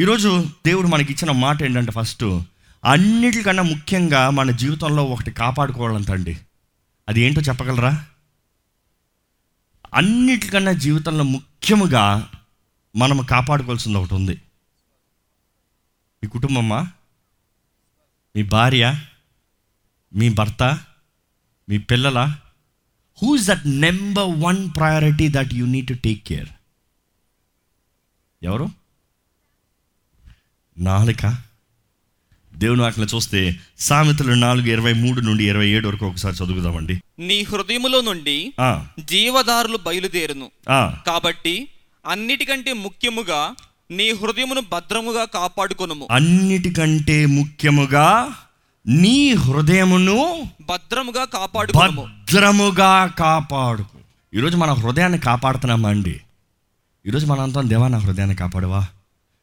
ఈరోజు దేవుడు మనకి ఇచ్చిన మాట ఏంటంటే ఫస్ట్ అన్నిటికన్నా ముఖ్యంగా మన జీవితంలో ఒకటి కాపాడుకోవాలంటండి అది ఏంటో చెప్పగలరా? అన్నిటికన్నా జీవితంలో ముఖ్యముగా మనం కాపాడుకోవాల్సింది ఒకటి ఉంది. మీ కుటుంబమ్మా మీ భార్య? మీ భర్త? మీ పిల్లల? Who's that number one priority that you need to take care ఎవరు? నాలుక. దేవుని వాటిని చూస్తే సామెతలు నాలుగు ఇరవై మూడు నుండి ఇరవై ఏడు వరకు ఒకసారి చదువుదామండి. నీ హృదయములో నుండి జీవదారులు బయలుదేరును. కాబట్టి అన్నిటికంటే ముఖ్యముగా నీ హృదయమును భద్రముగా కాపాడుకొనుము. అన్నిటికంటే ముఖ్యముగా నీ హృదయమును భద్రముగా కాపాడుకొనుము. భద్రముగా కాపాడుకు. ఈరోజు మన హృదయాన్ని కాపాడుతున్నామా అండి? ఈరోజు మనంతా దేవా నా హృదయాన్ని కాపాడవా?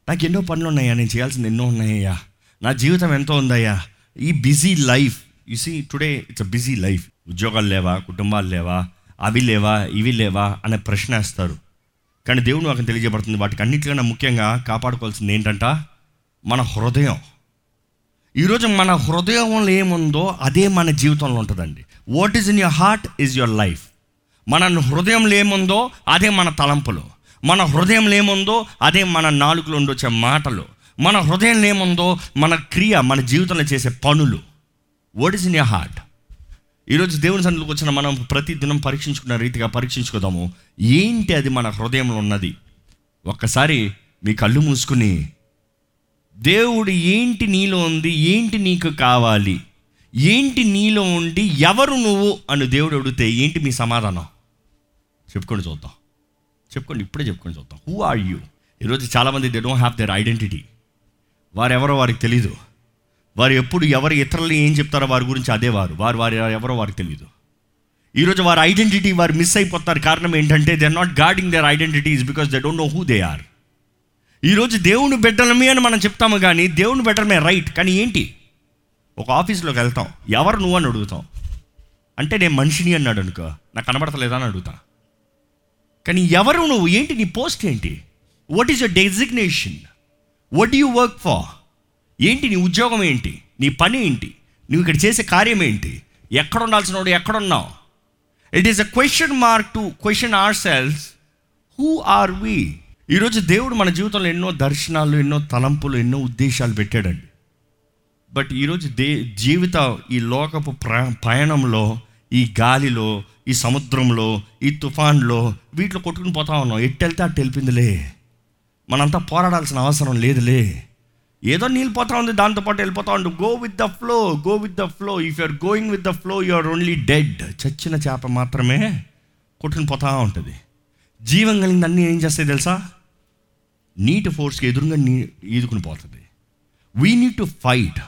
నాకు ఎన్నో పనులు ఉన్నాయా? నేను చేయాల్సింది ఎన్నో ఉన్నాయ్యా నా జీవితం ఎంతో ఉందయ్యా. ఈ busy life you see today it's a busy life. ఉద్యోగాలు లేవా? కుటుంబాలు లేవా? అవి లేవా? ఇవి లేవా? అనే ప్రశ్న వేస్తారు. కానీ దేవుడు నాకు తెలియజేయబడుతుంది వాటికి అన్నిటికన్నా ముఖ్యంగా కాపాడుకోవాల్సింది ఏంటంట? మన హృదయం. ఈరోజు మన హృదయంలో ఏముందో అదే మన జీవితంలో ఉంటుందండి. What is in your heart is your life మన హృదయంలో ఏముందో అదే మన తలంపులో. మన హృదయంలో ఏముందో అదే మన నాలుగులో ఉండొచ్చే మాటలు. మన హృదయంలో ఏముందో మన క్రియ మన జీవితంలో చేసే పనులు. What is in your heart ఈరోజు దేవుని సన్నిధికి వచ్చిన మనం ప్రతి దినం పరీక్షించుకున్న రీతిగా పరీక్షించుకుందాము. ఏంటి అది మన హృదయంలో ఉన్నది? ఒక్కసారి మీ కళ్ళు మూసుకుని దేవుడు ఏంటి నీలో ఉంది? ఏంటి నీకు కావాలి? ఏంటి నీలో ఉండి ఎవరు నువ్వు? అని దేవుడు అడిగితే ఏంటి మీ సమాధానం? చెప్పుకొని చూద్దాం. చెప్పుకోండి ఇప్పుడే చెప్పుకొని చూద్దాం. హూ ఆర్ యూ ఈరోజు చాలామంది they don't have their identity వారు ఎవరో వారికి తెలీదు. వారు ఎప్పుడు ఎవరు ఇతరులు ఏం చెప్తారో వారి గురించి అదే వారు. వారు వారు ఎవరో వారికి తెలియదు ఈరోజు వారి ఐడెంటిటీ వారు మిస్ అయిపోతారు. కారణం ఏంటంటే they are not guarding their identities because they don't know who they are ఈరోజు దేవుని బిడ్డలమే అని మనం చెప్తాము కానీ దేవుని బిడ్డలమే రైట్ కానీ ఏంటి? ఒక ఆఫీస్లోకి వెళ్తాం. ఎవరు నువ్వు అని అడుగుతాం. అంటే నేను మనిషిని అన్నాడు అనుకో. నాకు కనబడతలేదా అని అడుగుతా. కానీ ఎవరు నువ్వు? ఏంటి నీ పోస్ట్ ఏంటి? What is your designation what you work for ఏంటి నీ ఉద్యోగం ఏంటి? నీ పని ఏంటి? నువ్వు ఇక్కడ చేసే కార్యం ఏంటి? ఎక్కడ ఉండాల్సిన వాడు ఎక్కడున్నావు it is a question mark to question ourselves who are we ఈరోజు దేవుడు మన జీవితంలో ఎన్నో దర్శనాలు ఎన్నో తలంపులు ఎన్నో ఉద్దేశాలు పెట్టాడండి. బట్ ఈరోజు దే జీవిత ఈ లోకపు ప్ర పయనంలో ఈ గాలిలో ఈ సముద్రంలో ఈ తుఫాన్లో వీటిలో కొట్టుకుని పోతా ఉన్నాం. ఎట్టు వెళ్తే అట్టు వెళ్ళిపోయిందిలే. మనంతా పోరాడాల్సిన అవసరం లేదులే. ఏదో నీళ్ళు పోతా ఉంది దాంతోపాటు వెళ్ళిపోతా ఉండు. Go with the flow go with the flow if you're going with the flow you're only dead చచ్చిన చేప మాత్రమే కొట్టుకుని పోతా ఉంటుంది. జీవం కలిగింది అన్నీ ఏం చేస్తాయి తెలుసా? నీటి ఫోర్స్కి ఎదురుగా నీ ఈదుకుని పోతుంది. We need to fight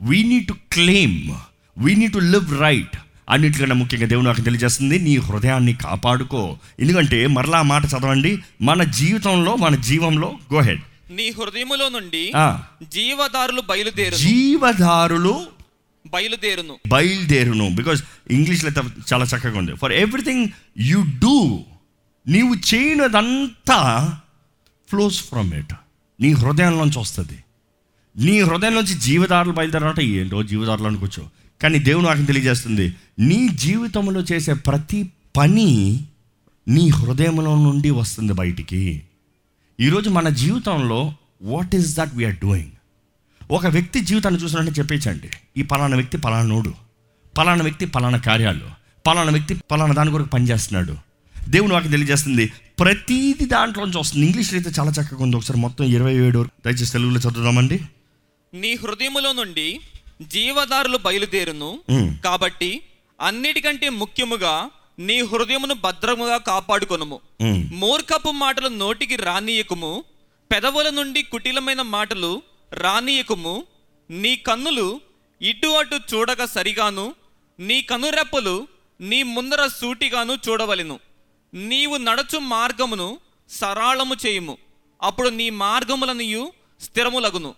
we need to claim we need to live right అన్నిటికన్నా ముఖ్యంగా దేవుడు నాకు తెలియజేస్తుంది నీ హృదయాన్ని కాపాడుకో. ఎందుకంటే మరలా మాట చదవండి మన జీవితంలో మన జీవంలో గో హెడ్ నీ హృదయములో నుండి. జీవదారులు బయలుదేరును. జీవదారులు బయలుదేరును. బయలుదేరును. బికాజ్ ఇంగ్లీష్లో అయితే చాలా చక్కగా ఉంది. ఫర్ ఎవ్రీథింగ్ యు డూ నీవు చేయనదంతా ఫ్లోస్ ఫ్రమ్ ఇట్ నీ హృదయంలోంచి వస్తుంది. నీ హృదయంలోంచి జీవదారులు బయలుదేరాలంటే ఏంటో జీవదారులు అనుకోవచ్చు. కానీ దేవుని వాక్యం తెలియజేస్తుంది నీ జీవితంలో చేసే ప్రతి పని నీ హృదయంలో నుండి వస్తుంది బయటికి. ఈరోజు మన జీవితంలో what is that we're doing ఒక వ్యక్తి జీవితాన్ని చూసినట్టు చెప్పేచ్చండి ఈ పలానా వ్యక్తి పలానా పలానా వ్యక్తి పలానా కార్యాలు పలానా వ్యక్తి పలానా దాని కొరకు పనిచేస్తున్నాడు. దేవుని వాకి తెలియజేస్తుంది ప్రతీది దాంట్లోంచి వస్తుంది. ఇంగ్లీష్లో అయితే చాలా చక్కగా ఉంది. ఒకసారి మొత్తం ఇరవై ఏడు దయచేసి తెలుగులో చదువుదామండి. నీ హృదయములో నుండి జీవదారులు బయలుదేరును. కాబట్టి అన్నిటికంటే ముఖ్యముగా నీ హృదయమును భద్రముగా కాపాడుకొనుము. మూర్ఖపు మాటలు నోటికి రానియకుము. పెదవుల నుండి కుటిలమైన మాటలు రానియకుము. నీ కన్నులు ఇటు అటు చూడక సరిగాను. నీ కనురెప్పలు నీ ముందర సూటిగాను చూడవలెను. నీవు నడచు మార్గమును సరళము చేయుము. అప్పుడు నీ మార్గములనియు స్థిరములగును.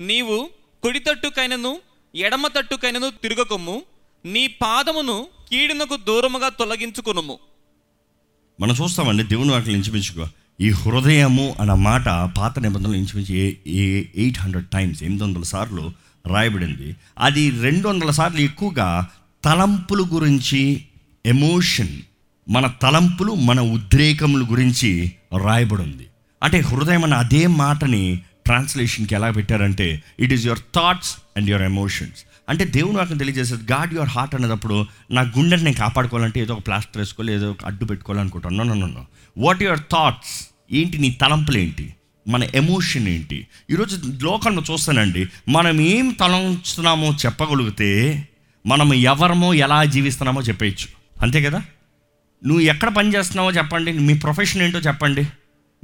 నీవు కుడి తట్టుకైనను ఎడమ తట్టుకైనను తిరగకము నీ పాదమును కీడునకు దూరముగా తొలగించుకునుము. మనం చూస్తామండి దేవుని వాటిని ఇంచుమించుకో ఈ హృదయము అన్న మాట పాత నిబంధనలు ఇంచుమించి ఎయిట్ హండ్రెడ్ టైమ్స్ ఎనిమిది వందల సార్లు రాయబడింది. అది రెండు వందల సార్లు ఎక్కువగా తలంపుల గురించి ఎమోషన్ మన తలంపులు మన ఉద్రేకముల గురించి రాయబడి ఉంది అంటే హృదయం అన్న అదే మాటని ట్రాన్స్లేషన్కి ఎలా పెట్టారంటే it is your thoughts and your emotions అంటే దేవుడు నాకు తెలియజేసేది గాడ్ యువర్ హార్ట్ అనేటప్పుడు నా గుండెని నేను కాపాడుకోవాలంటే ఏదో ఒక ప్లాస్టర్ వేసుకోవాలి ఏదో ఒక అడ్డు పెట్టుకోవాలనుకుంటాను నో వాట్ యువర్ థాట్స్ ఏంటి నీ తలంపులు ఏంటి? మన ఎమోషన్ ఏంటి? ఈరోజు లోకంలో చూస్తానండి మనం ఏం తలంచుతున్నామో చెప్పగలిగితే మనం ఎవరమో ఎలా జీవిస్తున్నామో చెప్పేయచ్చు. అంతే కదా? నువ్వు ఎక్కడ పని చేస్తున్నావో చెప్పండి మీ ప్రొఫెషన్ ఏంటో చెప్పండి.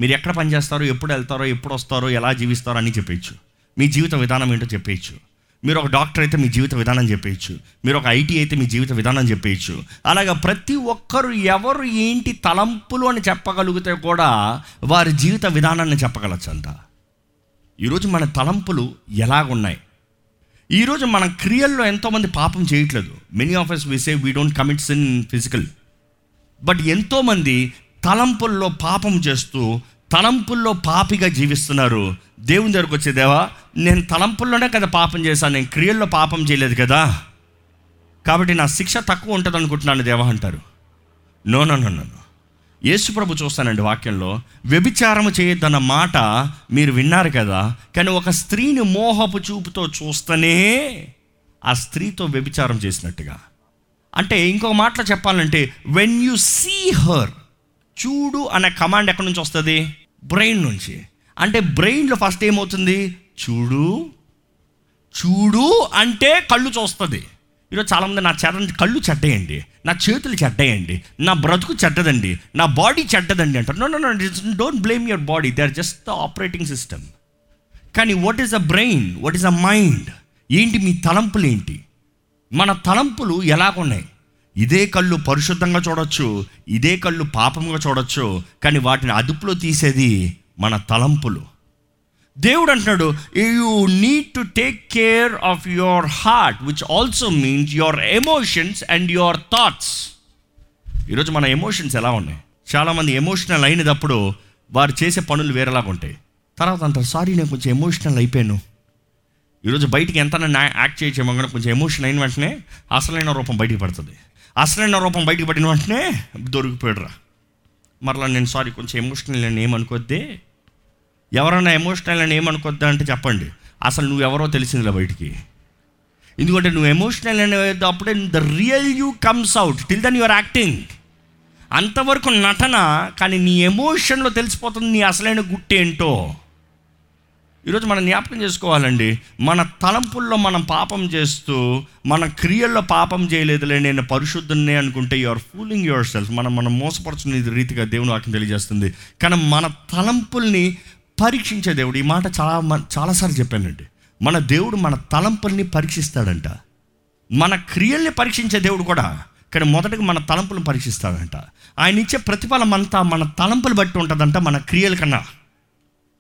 మీరు ఎక్కడ పనిచేస్తారో ఎప్పుడు వెళ్తారో ఎప్పుడు వస్తారో ఎలా జీవిస్తారో అని చెప్పేయచ్చు. మీ జీవిత విధానం ఏంటో చెప్పేయచ్చు. మీరు ఒక డాక్టర్ అయితే మీ జీవిత విధానం చెప్పేయచ్చు. మీరు ఒక ఐటీ అయితే మీ జీవిత విధానం చెప్పేయచ్చు. అలాగా ప్రతి ఒక్కరు ఎవరు ఏంటి తలంపులు అని చెప్పగలిగితే కూడా వారి జీవిత విధానాన్ని చెప్పగలచ్చు అంట ఈరోజు మన తలంపులు ఎలాగున్నాయి? ఈరోజు మన క్రియల్లో ఎంతోమంది పాపం చేయట్లేదు. Many of us we say we don't commits in physical but ఎంతోమంది తలంపుల్లో పాపం చేస్తూ తలంపుల్లో పాపిగా జీవిస్తున్నారు. దేవుని దగ్గరకు వచ్చే దేవా నేను తలంపుల్లోనే కదా పాపం చేశాను నేను క్రియల్లో పాపం చేయలేదు కదా. కాబట్టి నా శిక్ష తక్కువ ఉంటుంది అనుకుంటున్నాను దేవా అంటారు. నో నో నో నో యేసుప్రభు చూస్తానండి వాక్యంలో వ్యభిచారము చేయొద్దన్న మాట మీరు విన్నారు కదా కానీ ఒక స్త్రీని మోహపు చూపుతో చూస్తేనే ఆ స్త్రీతో వ్యభిచారం చేసినట్టుగా. అంటే ఇంకొక మాటలో చెప్పాలంటే వెన్ యు సీ హర్ చూడు అనే కమాండ్ ఎక్కడి నుంచి వస్తుంది? బ్రెయిన్ నుంచి. అంటే బ్రెయిన్లో ఫస్ట్ ఏమవుతుంది? చూడు. చూడు అంటే కళ్ళు చూస్తుంది. ఈరోజు చాలామంది నా చెర కళ్ళు చెడ్డయండి నా చేతులు చెడ్డయండి నా బ్రతుకు చెడ్డదండి నా బాడీ చెడ్డదండి అంటారు. No no no don't blame your body they are just the operating system కానీ what is a brain what is a mind ఏంటి మీ తలంపులు ఏంటి మన తలంపులు ఎలాగున్నాయి? ఇదే కళ్ళు పరిశుద్ధంగా చూడొచ్చు ఇదే కళ్ళు పాపంగా చూడొచ్చు కానీ వాటిని అదుపులో తీసేది మన తలంపులు. దేవుడు అంటున్నాడు you need to take care of your heart which also means your emotions and your thoughts ఈరోజు మన ఎమోషన్స్ ఎలా ఉన్నాయి? చాలామంది ఎమోషనల్ అయినప్పుడు వారు చేసే పనులు వేరేలాగా ఉంటాయి. తర్వాత అంటారు సారీ నేను కొంచెం ఎమోషనల్ అయిపోయాను. ఈరోజు బయటికి ఎంత యాక్ట్ చేయచేమో కానీ కొంచెం ఎమోషన్ అయిన వెంటనే అసలైన రూపం బయటికి పడుతుంది. అసలైన రూపం బయటకు పడిన వెంటనే దొరికిపోయాడురా. మరలా నేను సారీ కొంచెం ఎమోషనల్ అని ఏమనుకోద్ది? ఎవరైనా ఎమోషనల్ అని ఏమనుకోద్దా అంటే చెప్పండి. అసలు నువ్వెవరో తెలిసిందిలే బయటికి. ఎందుకంటే నువ్వు ఎమోషనల్ అనేది అప్పుడే the real you comes out till then your acting అంతవరకు నటన కానీ నీ ఎమోషన్లో తెలిసిపోతుంది నీ అసలైన గుట్టేంటో. ఈరోజు మనం జ్ఞాపకం చేసుకోవాలండి మన తలంపుల్లో మనం పాపం చేస్తూ మన క్రియల్లో పాపం చేయలేదులే నేను పరిశుద్ధున్నే అనుకుంటే you are fooling yourself మనం మనం మోసపరుచుకునే రీతిగా దేవుని వాక్యం తెలియజేస్తుంది. కానీ మన తలంపుల్ని పరీక్షించే దేవుడు ఈ మాట చాలా చాలాసార్లు చెప్పానండి. మన దేవుడు మన తలంపుల్ని పరీక్షిస్తాడంట. మన క్రియల్ని పరీక్షించే దేవుడు కూడా కానీ మొదటగా మన తలంపులను పరీక్షిస్తాడంట. ఆయన ఇచ్చే ప్రతిఫలం అంతా మన తలంపులు బట్టి ఉంటుందంట మన క్రియల కన్నా.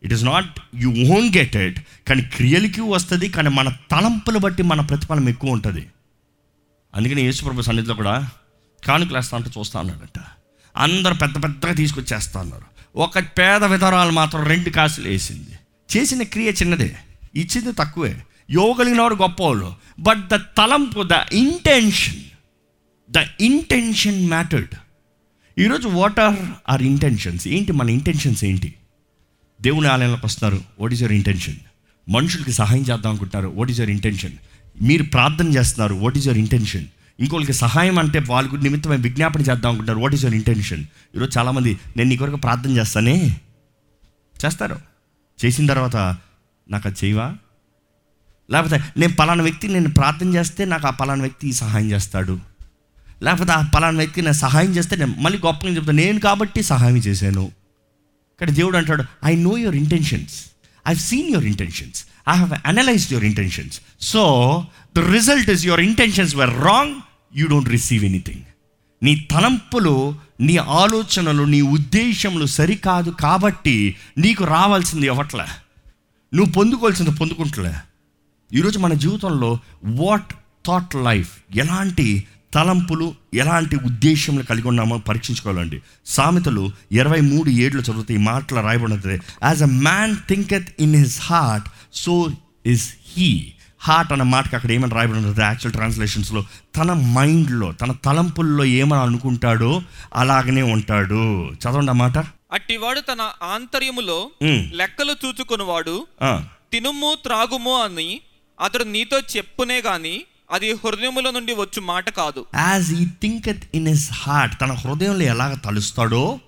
It is not you own get it కానీ క్రియలకి వస్తుంది కానీ మన తలంపులు బట్టి మన ప్రతిఫలం ఎక్కువ ఉంటుంది. అందుకని యేసుప్రభు సన్నిధిలో కూడా కానుకలు వేస్తా అంటే చూస్తా ఉన్నాడంట అందరు పెద్ద పెద్దగా తీసుకొచ్చేస్తా ఉన్నారు ఒక పేద విధరాలు మాత్రం రెండు కాసులు వేసింది. చేసిన క్రియ చిన్నదే ఇచ్చింది తక్కువే. యోగలిగిన వాడు గొప్పవాళ్ళు బట్ ద తలంపు the intention the intention mattered ఈరోజు వాట్ ఆర్ ఆర్ ఇంటెన్షన్స్ ఏంటి మన ఇంటెన్షన్స్ ఏంటి? దేవుని ఆలయంలోకి వస్తున్నారు. వాట్ ఈస్ యువర్ ఇంటెన్షన్ మనుషులకి సహాయం చేద్దాం అనుకుంటున్నారు. వాట్ ఈస్ యువర్ ఇంటెన్షన్ మీరు ప్రార్థన చేస్తున్నారు. వాట్ ఈస్ యువర్ ఇంటెన్షన్ ఇంకోళ్ళకి సహాయం అంటే వాళ్ళ గురించి విజ్ఞాపన చేద్దాం అనుకుంటారు వాట్ ఈస్ యువర్ ఇంటెన్షన్ ఈరోజు చాలామంది నేను నీ కొరకు ప్రార్థన చేస్తానే? చేస్తారు. చేసిన తర్వాత నాకు అది చేయవా? లేకపోతే నేను పలానా వ్యక్తి నేను ప్రార్థన చేస్తే నాకు ఆ పలానా వ్యక్తి సహాయం చేస్తాడు. లేకపోతే ఆ పలానా వ్యక్తి నేను సహాయం చేస్తే నేను మళ్ళీ గొప్పగా చెప్తాను. నేను కాబట్టి సహాయం చేశాను. కానీ దేవుడు అంటాడు I know your intentions I seen your intentions I have analysed your intentions so the result is your intentions were wrong you don't receive anything నీ తలంపులు నీ ఆలోచనలు నీ ఉద్దేశములు సరికాదు కాబట్టి నీకు రావాల్సింది ఇవ్వట్లే నువ్వు పొందుకోవాల్సింది పొందుకుంటలే. ఈరోజు మన జీవితంలో వాట్ థాట్ లైఫ్ ఎలాంటి తలంపులు ఎలాంటి ఉద్దేశంలో కలిగి ఉన్నామో పరీక్షించుకోవాలండి. సామెతలు ఇరవై మూడు ఏడులో చదివితే ఈ మాటలు రాయబడినది as a man thinketh in his heart so is he heart అన్న మాటకి అక్కడ ఏమని రాయబడి ఉంటుంది యాక్చువల్ ట్రాన్స్లేషన్స్లో తన మైండ్లో తన తలంపుల్లో ఏమని అనుకుంటాడో అలాగనే ఉంటాడు. చదవండి ఆ మాట. అట్టివాడు తన ఆంతర్యములో లెక్కలు చూచుకునివాడు ఆ, తినుము త్రాగుము అని అతడు నీతో చెప్పునే గాని అది హృదయముల నుండి వచ్చు మాట కాదు. యాజ్ ఈ థింక్ ఇన్ హిస్ హార్ట్ తన హృదయంలో ఎలాగ తలుస్తాడో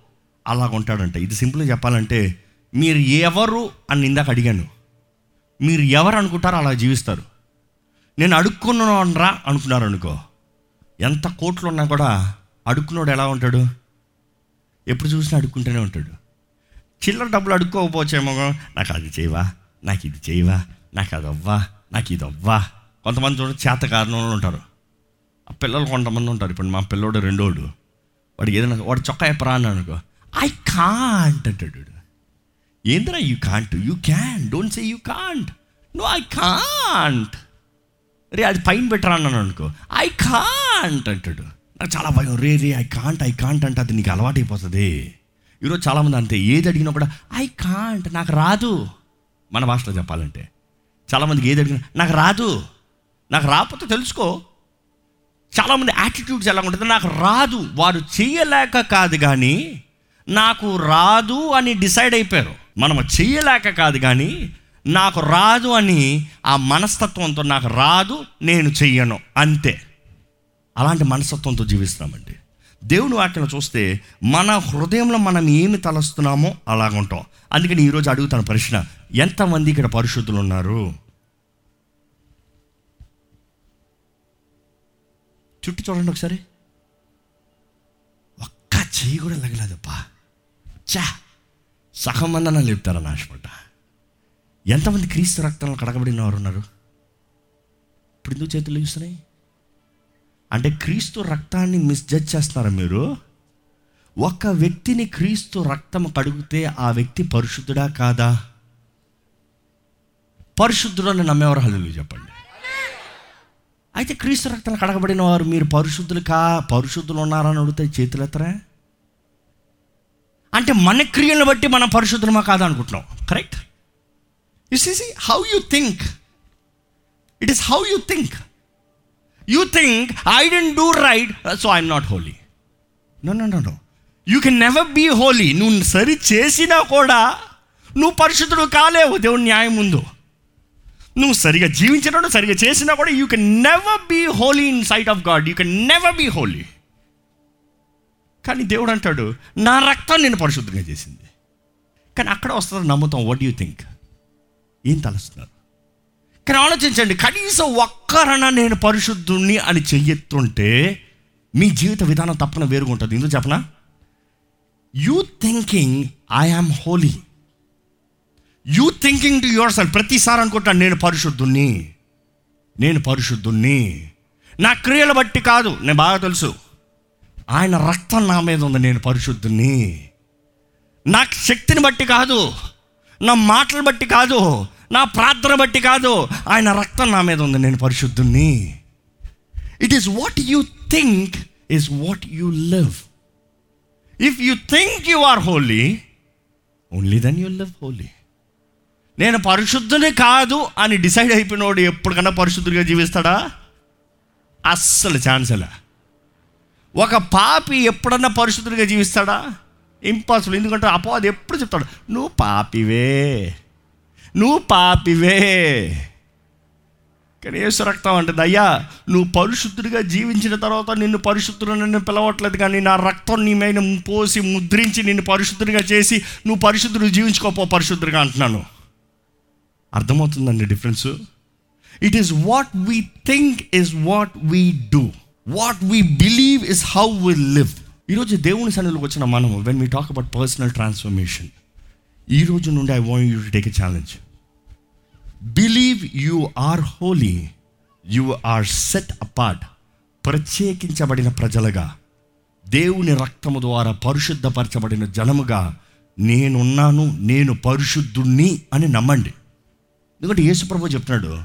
అలాగ ఉంటాడంట. ఇది సింపుల్గా చెప్పాలంటే మీరు ఎవరు అని ఇందాక అడిగాను. మీరు ఎవరు అనుకుంటారో అలా జీవిస్తారు. నేను అడుక్కున్నానరా అనుకున్నారు అనుకో. ఎంత కోట్లు ఉన్నా కూడా అడుక్కున్నాడు ఎలా ఉంటాడు? ఎప్పుడు చూసినా అడుక్కుంటూనే ఉంటాడు. చిల్లర డబ్బులు అడుక్కోకపోవచ్చేమో నాకు అది చేయవా? నాకు ఇది చేయవా? నాకు అది అవ్వా? నాకు ఇది అవ్వా? కొంతమంది చూడ చేత కారణంలో ఉంటారు. ఆ పిల్లలు కొంతమంది ఉంటారు. ఇప్పుడు మా పిల్లోడు రెండోడు. వాడికి ఏదైనా వాడు చొక్కా ఎప్పరా అని అనుకో ఐ కాంట్ అంటాడు ఏందిరా you can't you can don't say you can't no I can't రే అది పైన పెట్టరా అన్నాను అనుకో. ఐ కాంట్ అంటాడు. నాకు చాలా భయం. రే రే ఐ కాంట్ ఐ కాంట్ అంటే అది నీకు అలవాటు అయిపోతుంది. ఈరోజు చాలామంది అంతే. ఏది అడిగినా కూడా ఐ కాంట్ నాకు రాదు. మన భాషలో చెప్పాలంటే. చాలామందికి ఏది అడిగినా నాకు రాదు. నాకు రాకపోతే తెలుసుకో. చాలామంది యాటిట్యూడ్స్ ఎలా ఉంటుంది? నాకు రాదు వారు చేయలేక కాదు కానీ నాకు రాదు అని డిసైడ్ అయిపోయారు. మనం చేయలేక కాదు కానీ నాకు రాదు అని ఆ మనస్తత్వంతో నాకు రాదు నేను చెయ్యను. అంతే. అలాంటి మనస్తత్వంతో జీవిస్తున్నామండి. దేవుని వాక్యం చూస్తే మన హృదయంలో మనం ఏమి తలస్తున్నామో అలాగుంటాం. అందుకని ఈరోజు అడుగుతాను ప్రశ్న ఎంతమంది ఇక్కడ పరిశుద్ధులు ఉన్నారు? చుట్టూ చూడండి ఒకసారి. ఒక్క చెయ్యి కూడా లగలేదప్పా చా సగం మందన లేపుతారని ఆశపడ్డా ఎంతమంది క్రీస్తు రక్తంలో కడగబడిన వారు ఉన్నారు? ఇప్పుడు ఎందుకు చేతులు చూస్తున్నాయి అంటే క్రీస్తు రక్తాన్ని మిస్జడ్జ్ చేస్తున్నారా మీరు? ఒక వ్యక్తిని క్రీస్తు రక్తం కడుగుతే ఆ వ్యక్తి పరిశుద్ధుడా కాదా? పరిశుద్ధుడని నమ్మేవారు హల్లు చెప్పండి. అయితే క్రీస్తు రక్తాలు కడగబడిన వారు మీరు పరిశుద్ధులు కా పరిశుద్ధులు ఉన్నారని అడిగితే చేతులు ఎత్తరా? అంటే మన క్రియలను బట్టి మనం పరిశుద్ధులమా కాదా అనుకుంటున్నాం. Correct you is how you think it is how you think you think I don't do right so I'm not holy no no no no you can never be holy నువ్వు సరి చేసినా కూడా నువ్వు పరిశుద్ధుడు కాలేవు. దేవుడు న్యాయం ముందు నువ్వు సరిగా జీవించినప్పుడు సరిగా చేసినా కూడా you can never be holy in sight of God you can never be holy కానీ దేవుడు అంటాడు నా రక్తం నేను పరిశుద్ధంగా చేసింది. కానీ అక్కడ వస్తుంది నమ్ముతాం. వాట్ యూ థింక్ ఏం తలుస్తున్నారు? కానీ ఆలోచించండి కనీసం ఒక్కరన నేను పరిశుద్ధుణ్ణి అని చెయ్యెత్తుంటే మీ జీవిత విధానం తప్పన వేరుగా ఉంటుంది. ఎందుకు చెప్పనా? You thinking I am holy you thinking to yourself ప్రతిసారి అనుకుంటాను నేను పరిశుద్ధుణ్ణి. నేను పరిశుద్ధుణ్ణి. నా క్రియలు బట్టి కాదు. నేను బాగా తెలుసు. ఆయన రక్తం నా మీద ఉంది నేను పరిశుద్ధుణ్ణి. నా శక్తిని బట్టి కాదు. నా మాటలు బట్టి కాదు. నా ప్రార్థన బట్టి కాదు. ఆయన రక్తం నా మీద ఉంది నేను పరిశుద్ధుణ్ణి. It is what you think is what you live if you think you are holy only then you live holy నేను పరిశుద్ధుని కాదు అని డిసైడ్ అయిపోయినోడు ఎప్పటికన్నా పరిశుద్ధుడిగా జీవిస్తాడా? అస్సలు ఛాన్సలే ఒక పాపి ఎప్పుడన్నా పరిశుద్ధుడిగా జీవిస్తాడా? ఇంపాసిబుల్. ఎందుకంటే అపవాది ఎప్పుడు చెప్తాడు నువ్వు పాపివే. నువ్వు పాపివే. కానీ ఏసు రక్తం అంటుంది అయ్యా నువ్వు పరిశుద్ధుడిగా జీవించిన తర్వాత నిన్ను పరిశుద్ధుడు నన్ను పిలవట్లేదు కానీ నా రక్తం నీ మీద పోసి ముద్రించి నిన్ను పరిశుద్ధుడిగా చేసి నువ్వు పరిశుద్ధుడు జీవించుకోపో పరిశుద్ధుడిగా అంటున్నాను. అర్థమవుతుందండి difference it is what we think is what we do what we believe is how we live ఈరోజు దేవుని సన్నిధిలోకి వచ్చిన మనం when we talk about personal transformation ఈ రోజు నుండి I want you to take a challenge believe you are holy you are set apart ప్రత్యేకించబడిన ప్రజలుగా దేవుని రక్తము ద్వారా పరిశుద్ధపరచబడిన జనముగా నేనున్నాను నేను పరిశుద్ధుణ్ణి అని నమ్మండి. ఎందుకంటే యేసుప్రభు చెప్తున్నాడు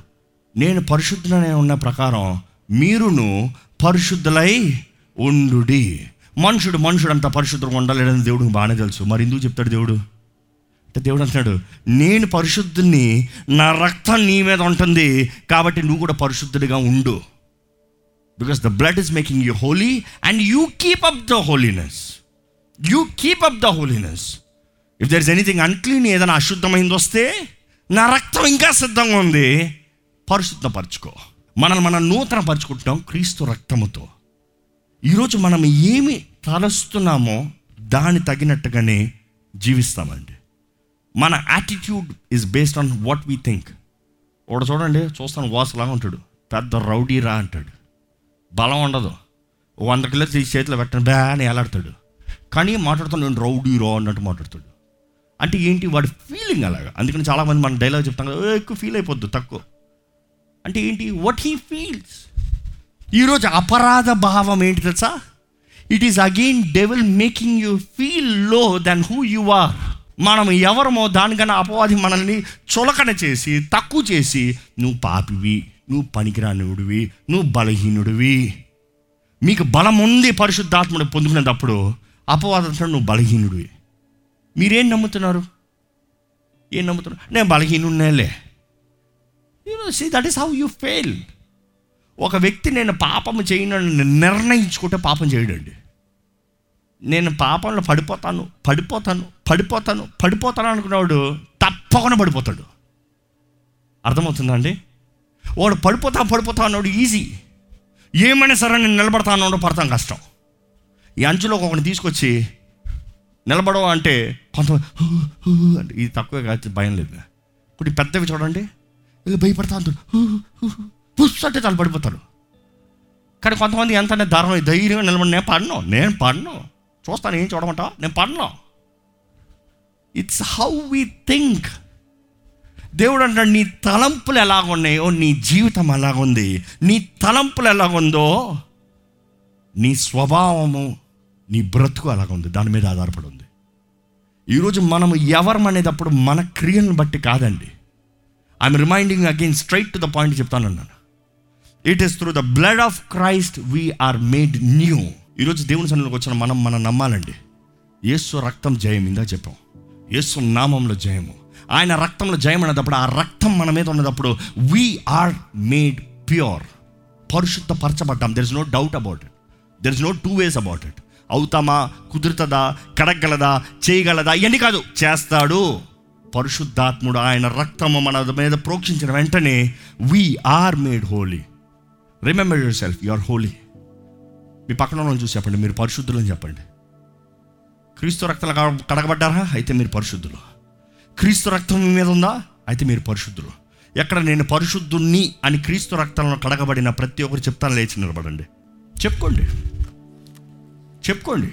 నేను పరిశుద్ధులనే ఉన్న ప్రకారం మీరును పరిశుద్ధులై ఉండుడి. మనుషుడు మనుషుడు అంత పరిశుద్ధంగా ఉండలేడని దేవుడికి బాగానే తెలుసు. మరి ఎందుకు చెప్తాడు దేవుడు? అంటే దేవుడు అంటున్నాడు నేను పరిశుద్ధుని నా రక్తం నీ మీద ఉంటుంది కాబట్టి నువ్వు కూడా పరిశుద్ధుడిగా ఉండు. Because the blood is making you holy and you keep up the holiness you keep up the holiness if there is anything unclean ఏదైనా అశుద్ధమైంది వస్తే నా రక్తం ఇంకా సిద్ధంగా ఉంది. పరిశుద్ధపరచుకో. మనల్ని మనం నూతన పరుచుకుంటాం క్రీస్తు రక్తముతో. ఈరోజు మనం ఏమి తలస్తున్నామో దాని తగినట్టుగానే జీవిస్తామండి. మన attitude is based on what we think ఒకడు చూడండి చూస్తాను వాసులాగా ఉంటాడు. పెద్ద రౌడీ రా అంటాడు. బలం ఉండదు. వంద కిలో తీసి చేతిలో పెట్టండి బ్యా అని ఎలాడతాడు కానీ మాట్లాడుతాను నేను రౌడీ రా అన్నట్టు మాట్లాడతాడు. అంటే ఏంటి వాడి ఫీలింగ్ అలాగా? అందుకని చాలామంది మన డైలాగ్ చెప్తాం కదా ఎక్కువ ఫీల్ అయిపోద్దు తక్కువ. అంటే ఏంటి? వాట్ హీ ఫీల్స్ ఈరోజు అపరాధ భావం ఏంటి తెలుసా? It is again devil making you feel low then who you are మనం ఎవరమో దానికన్నా అపవాది మనల్ని చులకన చేసి తక్కువ చేసి నువ్వు పాపివి నువ్వు పనికిరానివుడివి నువ్వు బలహీనుడివి. మీకు బలం ఉంది పరిశుద్ధాత్మను పొందుకునేటప్పుడు అపవాదంతో నువ్వు బలహీనుడివి. మీరేం నమ్ముతున్నారు? ఏం నమ్ముతున్నారు? నేను బలహీనున్నేలే you know see that is how you fail ఒక వ్యక్తి నేను పాపం చేయను నిర్ణయించుకుంటే పాపం చేయడండి. నేను పాపంలో పడిపోతాను పడిపోతాను పడిపోతాను పడిపోతాను అనుకున్నవాడు తప్పకుండా పడిపోతాడు. అర్థమవుతుందా అండి? వాడు పడిపోతా పడిపోతా అన్నాడు ఈజీ ఏమైనా సరే నేను నిలబడతా అన్నాడు పడతాం కష్టం. ఈ అంచులో ఒకరిని తీసుకొచ్చి నిలబడవు అంటే కొంతమంది అంటే ఇది తక్కువ కాదు భయం లేదు. ఇప్పుడు పెద్దవి చూడండి వీళ్ళు భయపడతా అంటారు "హూ, హూ, అంటే పడిపోతారు. కానీ కొంతమంది ఎంత ధర్మం ధైర్యంగా నిలబడి నేను పడను నేను పడను. చూస్తాను ఏం చూడమంటా నేను పడను. ఇట్స్ హౌ వీ థింక్ దేవుడు అంటాడు నీ తలంపులు ఎలాగున్నాయో నీ జీవితం ఎలాగుంది నీ తలంపులు ఎలాగుందో నీ స్వభావము నీ బ్రతుకు అలాగుంది దాని మీద ఆధారపడి ఉంది. ఈరోజు మనము ఎవరం అనేటప్పుడు మన క్రియలను బట్టి కాదండి. I'm reminding again straight to the point చెప్తానన్నాను. It is through the blood of Christ we're made new ఈరోజు దేవుని సన్నిధికి వచ్చిన మనం మనం నమ్మాలండి. యేసు రక్తం జయం ఇందా చెప్పాం. యేసు నామంలో జయము. ఆయన రక్తంలో జయం అనేటప్పుడు ఆ రక్తం మన మీద ఉన్నప్పుడు we are made pure పరిశుద్ధపరచబడ్డాం. There is no doubt about it there is no two ways about it అవుతామా కుదురుతుందా కడగలదా చేయగలదా? ఇవన్నీ కాదు. చేస్తాడు. పరిశుద్ధాత్ముడు ఆయన రక్తము మన మీద ప్రోక్షించిన వెంటనే we are made holy remember yourself you are holy మీ పక్కన వాళ్ళని చూసి చెప్పండి మీరు పరిశుద్ధులని చెప్పండి. క్రీస్తు రక్తం కడగబడ్డారా? అయితే మీరు పరిశుద్ధులు. క్రీస్తు రక్తం మీ మీద ఉందా? అయితే మీరు పరిశుద్ధులు. ఎక్కడ నేను పరిశుద్ధుణ్ణి అని క్రీస్తు రక్తంలో కడగబడిన ప్రతి ఒక్కరు చెప్తాను లేచి నిలబడండి. చెప్పుకోండి. చెప్పుకోండి.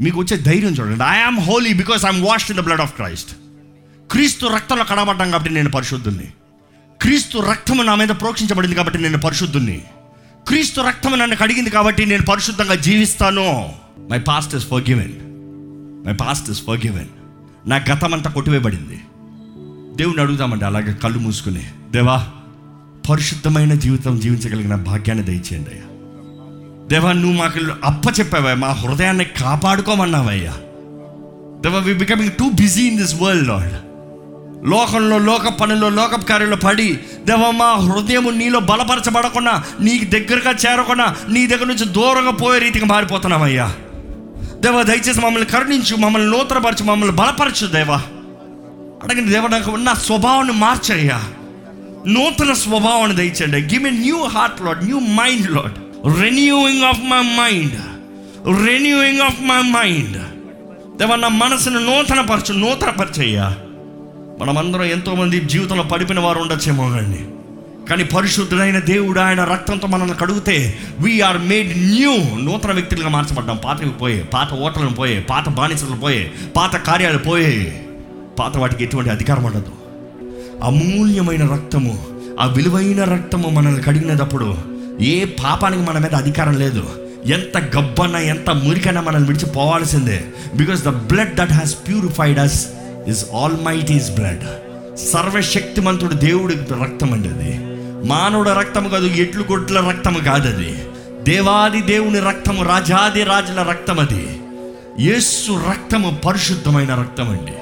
మీకు వచ్చే ధైర్యం చూడండి. Am holy because I'm washed in the blood of Christ క్రీస్తు రక్తంలో కడబడ్డాం కాబట్టి నేను పరిశుద్ధుని క్రీస్తు రక్తము నా మీద ప్రోక్షించబడింది కాబట్టి నేను పరిశుద్ధుని క్రీస్తు రక్తము నన్ను కడిగింది కాబట్టి నేను పరిశుద్ధంగా జీవిస్తాను. My past is forgiven my past is forgiven నా గతం అంతా కొట్టివేయబడింది. దేవుని అడుగుదామండి అలాగే కళ్ళు మూసుకుని. దేవా పరిశుద్ధమైన జీవితం జీవించగలిగిన భాగ్యాన్ని దయచేయండి అయ్యా. దేవా నువ్వు మాకు అప్ప చెప్పావా? మా హృదయాన్ని కాపాడుకోమన్నావయ్యా. దేవా we becoming too busy in this world Lord లోకంలో లోక పనుల్లో లోక కార్యంలో పడి దేవా మా హృదయం నీలో బలపరచబడకుండా నీకు దగ్గరగా చేరకుండా నీ దగ్గర నుంచి దూరంగా పోయే రీతికి మారిపోతున్నామయ్యా దేవా దయచేసి మమ్మల్ని కరుణించు మమ్మల్ని నూతనపరచు మమ్మల్ని బలపరచు దేవా. అడగండి దేవ నాకు ఉన్న స్వభావాన్ని మార్చయ్యా. నూతన స్వభావాన్ని దయచండి give a new heart Lord new mind Lord renewing of my mind renewing of my mind దేవ నా మనసును నూతనపరచు నూతనపరచయ్యా. మనమందరం ఎంతోమంది జీవితంలో పడిపోయిన వారు ఉండొచ్చేమో కానీ కానీ పరిశుద్ధుడైన దేవుడు ఆయన రక్తంతో మనల్ని కడిగితే వీఆర్ మేడ్ న్యూ నూతన వ్యక్తులుగా మార్చబడ్డాం. పాతవి పోయే పాత ఓటలను పోయే పాత బానిసలు పోయే పాత కార్యాలు పోయే. పాత వాటికి ఎటువంటి అధికారం ఉండదు. అమూల్యమైన రక్తము ఆ విలువైన రక్తము మనల్ని కడిగినప్పుడు ఏ పాపానికి మన మీద అధికారం లేదు. ఎంత గబ్బన్నా ఎంత మురికైనా మనల్ని విడిచిపోవాల్సిందే because the blood that has purified us is all is blood సర్వశక్తిమంతుడు దేవుడి రక్తం అండి అది. మానవుడ రక్తము కాదు ఎట్లు గొడ్ల రక్తము కాదు అది దేవాది దేవుని రక్తము రాజాది రాజుల రక్తం అది. యేసు రక్తము పరిశుద్ధమైన రక్తం అండి.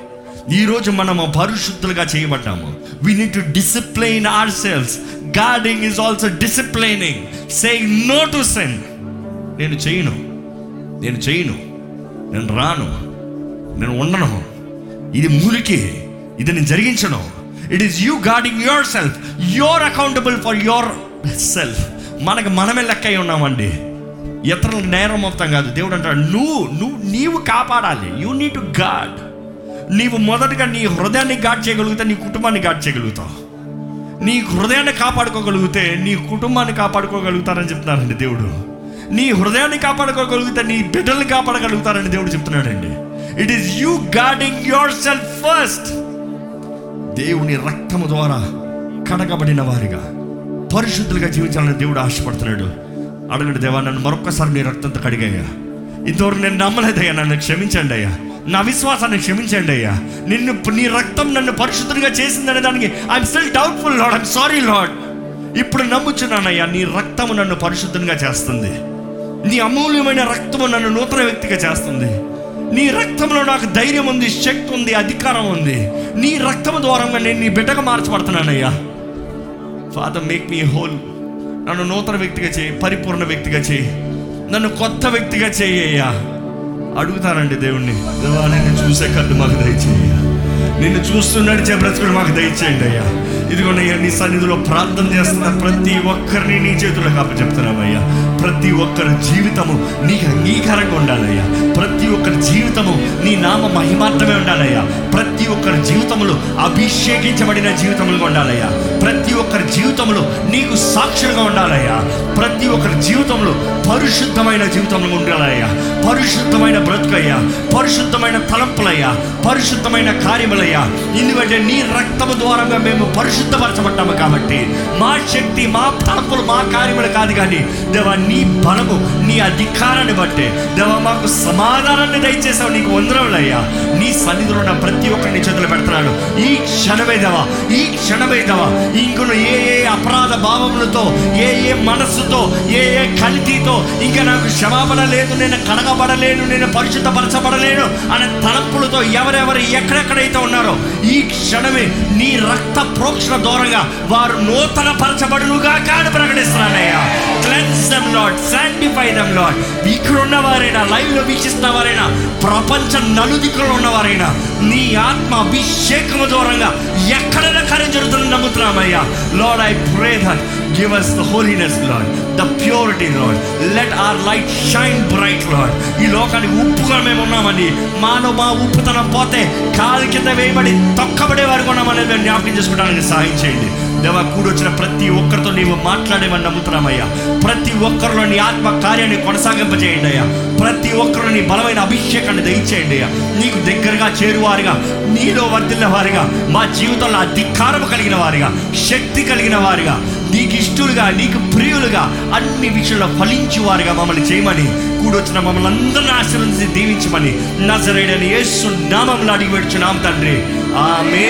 ఈరోజు మనము పరిశుద్ధులుగా చేయబడ్డాము. We need to discipline ourselves guarding is also disciplining saying no to sin నేను చేయను. నేను చేయను. నేను రాను. నేను ఉండను. ఇది మురికి. ఇది నేను జరిగించను. It is you guarding yourself your accountable for yourself మనకు మనమే లెక్క అయి ఉన్నామండి. ఇతరులకు నేరం మొత్తం కాదు. దేవుడు అంటాడు నువ్వు నువ్వు నీవు కాపాడాలి. యూ నీడ్ టు గాడ్ నీవు మొదటగా నీ హృదయాన్ని గాడ్ చేయగలిగితే నీ కుటుంబాన్ని గాడ్ చేయగలుగుతావు. నీ హృదయాన్ని కాపాడుకోగలిగితే నీ కుటుంబాన్ని కాపాడుకోగలుగుతారని చెప్తున్నారండి దేవుడు. నీ హృదయాన్ని కాపాడుకోగలిగితే నీ బిడ్డల్ని కాపాడగలుగుతారని దేవుడు చెప్తున్నాడండి. It is you guarding yourself first దేవుని రక్తము ద్వారా కడగబడిన వారిగా పరిశుద్ధులుగా జీవించాలని దేవుడు ఆశపడుతున్నాడు. అడగండి దేవా నన్ను మరొక్కసారి నీ రక్తంతో కడిగయ్యా. ఇంతవరకు నేను నమ్మలేదయ్యా నన్ను క్షమించండి అయ్యా. నా విశ్వాసాన్ని క్షమించండి అయ్యా. నిన్ను నీ రక్తం నన్ను పరిశుద్ధంగా చేసిందనే దానికి I'm still doubtful Lord I'm sorry Lord ఇప్పుడు నమ్ముచున్నానయ్యా నీ రక్తము నన్ను పరిశుద్ధంగా చేస్తుంది. నీ అమూల్యమైన రక్తము నన్ను నూతన వ్యక్తిగా చేస్తుంది. నీ రక్తంలో నాకు ధైర్యం ఉంది శక్తి ఉంది అధికారం ఉంది. నీ రక్తము ద్వారంగా నేను నీ బిడ్డగా మార్చబడుతున్నానయ్యా. ఫాదర్ మేక్ మీ హోల్ నన్ను నూతన వ్యక్తిగా చేయి పరిపూర్ణ వ్యక్తిగా చేయి. నన్ను కొత్త వ్యక్తిగా చేయ్యా అడుగుతానండి దేవుణ్ణి. దేవా నిన్ను చూసే కళ్ళు మాకు దయచేయ నిన్ను చూస్తున్నాడు నడిచే మాకు దయచేయండి అయ్యా. ఇదిగోనయ్యా నీ సన్నిధిలో ప్రార్థన చేస్తున్న ప్రతి ఒక్కరిని నీ చేతులకు అప్పచెప్తున్నామయ్యా ప్రతి ఒక్కరి జీవితము నీకు అంగీకారంగా ఉండాలయ్యా. ప్రతి ఒక్కరి జీవితము నీ నామ మహిమార్థమే ఉండాలయ్యా. ప్రతి ఒక్కరి జీవితంలో అభిషేకించబడిన జీవితములుగా ఉండాలయ్యా. ప్రతి ఒక్కరి జీవితంలో నీకు సాక్షులుగా ఉండాలయ్యా. ప్రతి ఒక్కరి జీవితంలో పరిశుద్ధమైన జీవితంలో ఉండాలయ్యా. పరిశుద్ధమైన బ్రతుకయ్యా. పరిశుద్ధమైన తలంపులయ్యా. పరిశుద్ధమైన కార్యములయ్యా. ఎందుకంటే నీ రక్తము ద్వారా మేము పరిశుద్ధపరచబడ్డాము కాబట్టి. మా శక్తి మా తలంపులు మా కార్యములు కాదు కానీ దేవా నీ బలము నీ అధికారాన్ని బట్టే దేవా మాకు సమాధానాన్ని దయచేసావు నీకు వందరములయ్యా నీ సన్నిధిలో ఉన్న ప్రతి ఒక్కరిని చేతులు పెడుతున్నాను ఈ క్షణమే దేవా ఈ క్షణమే దేవా ఇంకను ఏ ఏ అపరాధ భావములతో ఏ ఏ మనస్సుతో ఏ ఏ కల్తీతో ఇంకా నాకు క్షమాపణ లేదు నేను కడగబడలేను నేను పరిశుద్ధపరచబడలేను అనే తలంపులతో ఎవరెవరు ఎక్కడెక్కడైతే ఉన్నారో ఈ క్షణమే నీ రక్త ప్రోక్షణ దూరంగా వారు నూతన పరచబడునుగా కాని ప్రకటిస్తున్నానయ్యా cleanse them Lord sanctify them Lord ఇక్కడ ఉన్నవారైనా లైవ్లో వీక్షిస్తున్న వారైనా ప్రపంచ నలుదిక్కులో ఉన్నవారైనా నీ ఆత్మ అభిషేకము దూరంగా ఎక్కడైనా కార్యం జరుగుతుందని నమ్ముతున్నామయ్యా. Lord I pray that give us the holiness Lord the purity Lord let our light shine bright Lord ఈ లోకానికి ఉప్పుగా మేము ఉన్నామని మాలో మా ఉప్పుతనం పోతే కాలు కింద వేయబడి తొక్కబడే వారికి ఉన్నామని మేము జ్ఞాపకం చేసుకోవడానికి సహాయం చేయండి. దేవా కూడొచ్చిన ప్రతి ఒక్కరితో నీవు మాట్లాడేమని నమ్ముతున్నామయ్యా. ప్రతి ఒక్కరిలో నీ ఆత్మ కార్యాన్ని కొనసాగింపజేయండి అయ్యా. ప్రతి ఒక్కరు నీ బలమైన అభిషేకాన్ని దయచేయండి అయ్యా. నీకు దగ్గరగా చేరువారుగా నీలో వర్దిల్ల వారిగా మా జీవితంలో అధికారం కలిగిన వారిగా శక్తి కలిగిన వారిగా నీకు ఇష్టలుగా నీకు ప్రియులుగా అన్ని విషయంలో ఫలించు మమ్మల్ని చేయమని కూడొచ్చిన మమ్మల్ని అందరిని ఆశీర్వదించి దీవించమని నజరేడని యేసు నామంలో అడిగి పెడుచున్నాం తండ్రి. ఆమె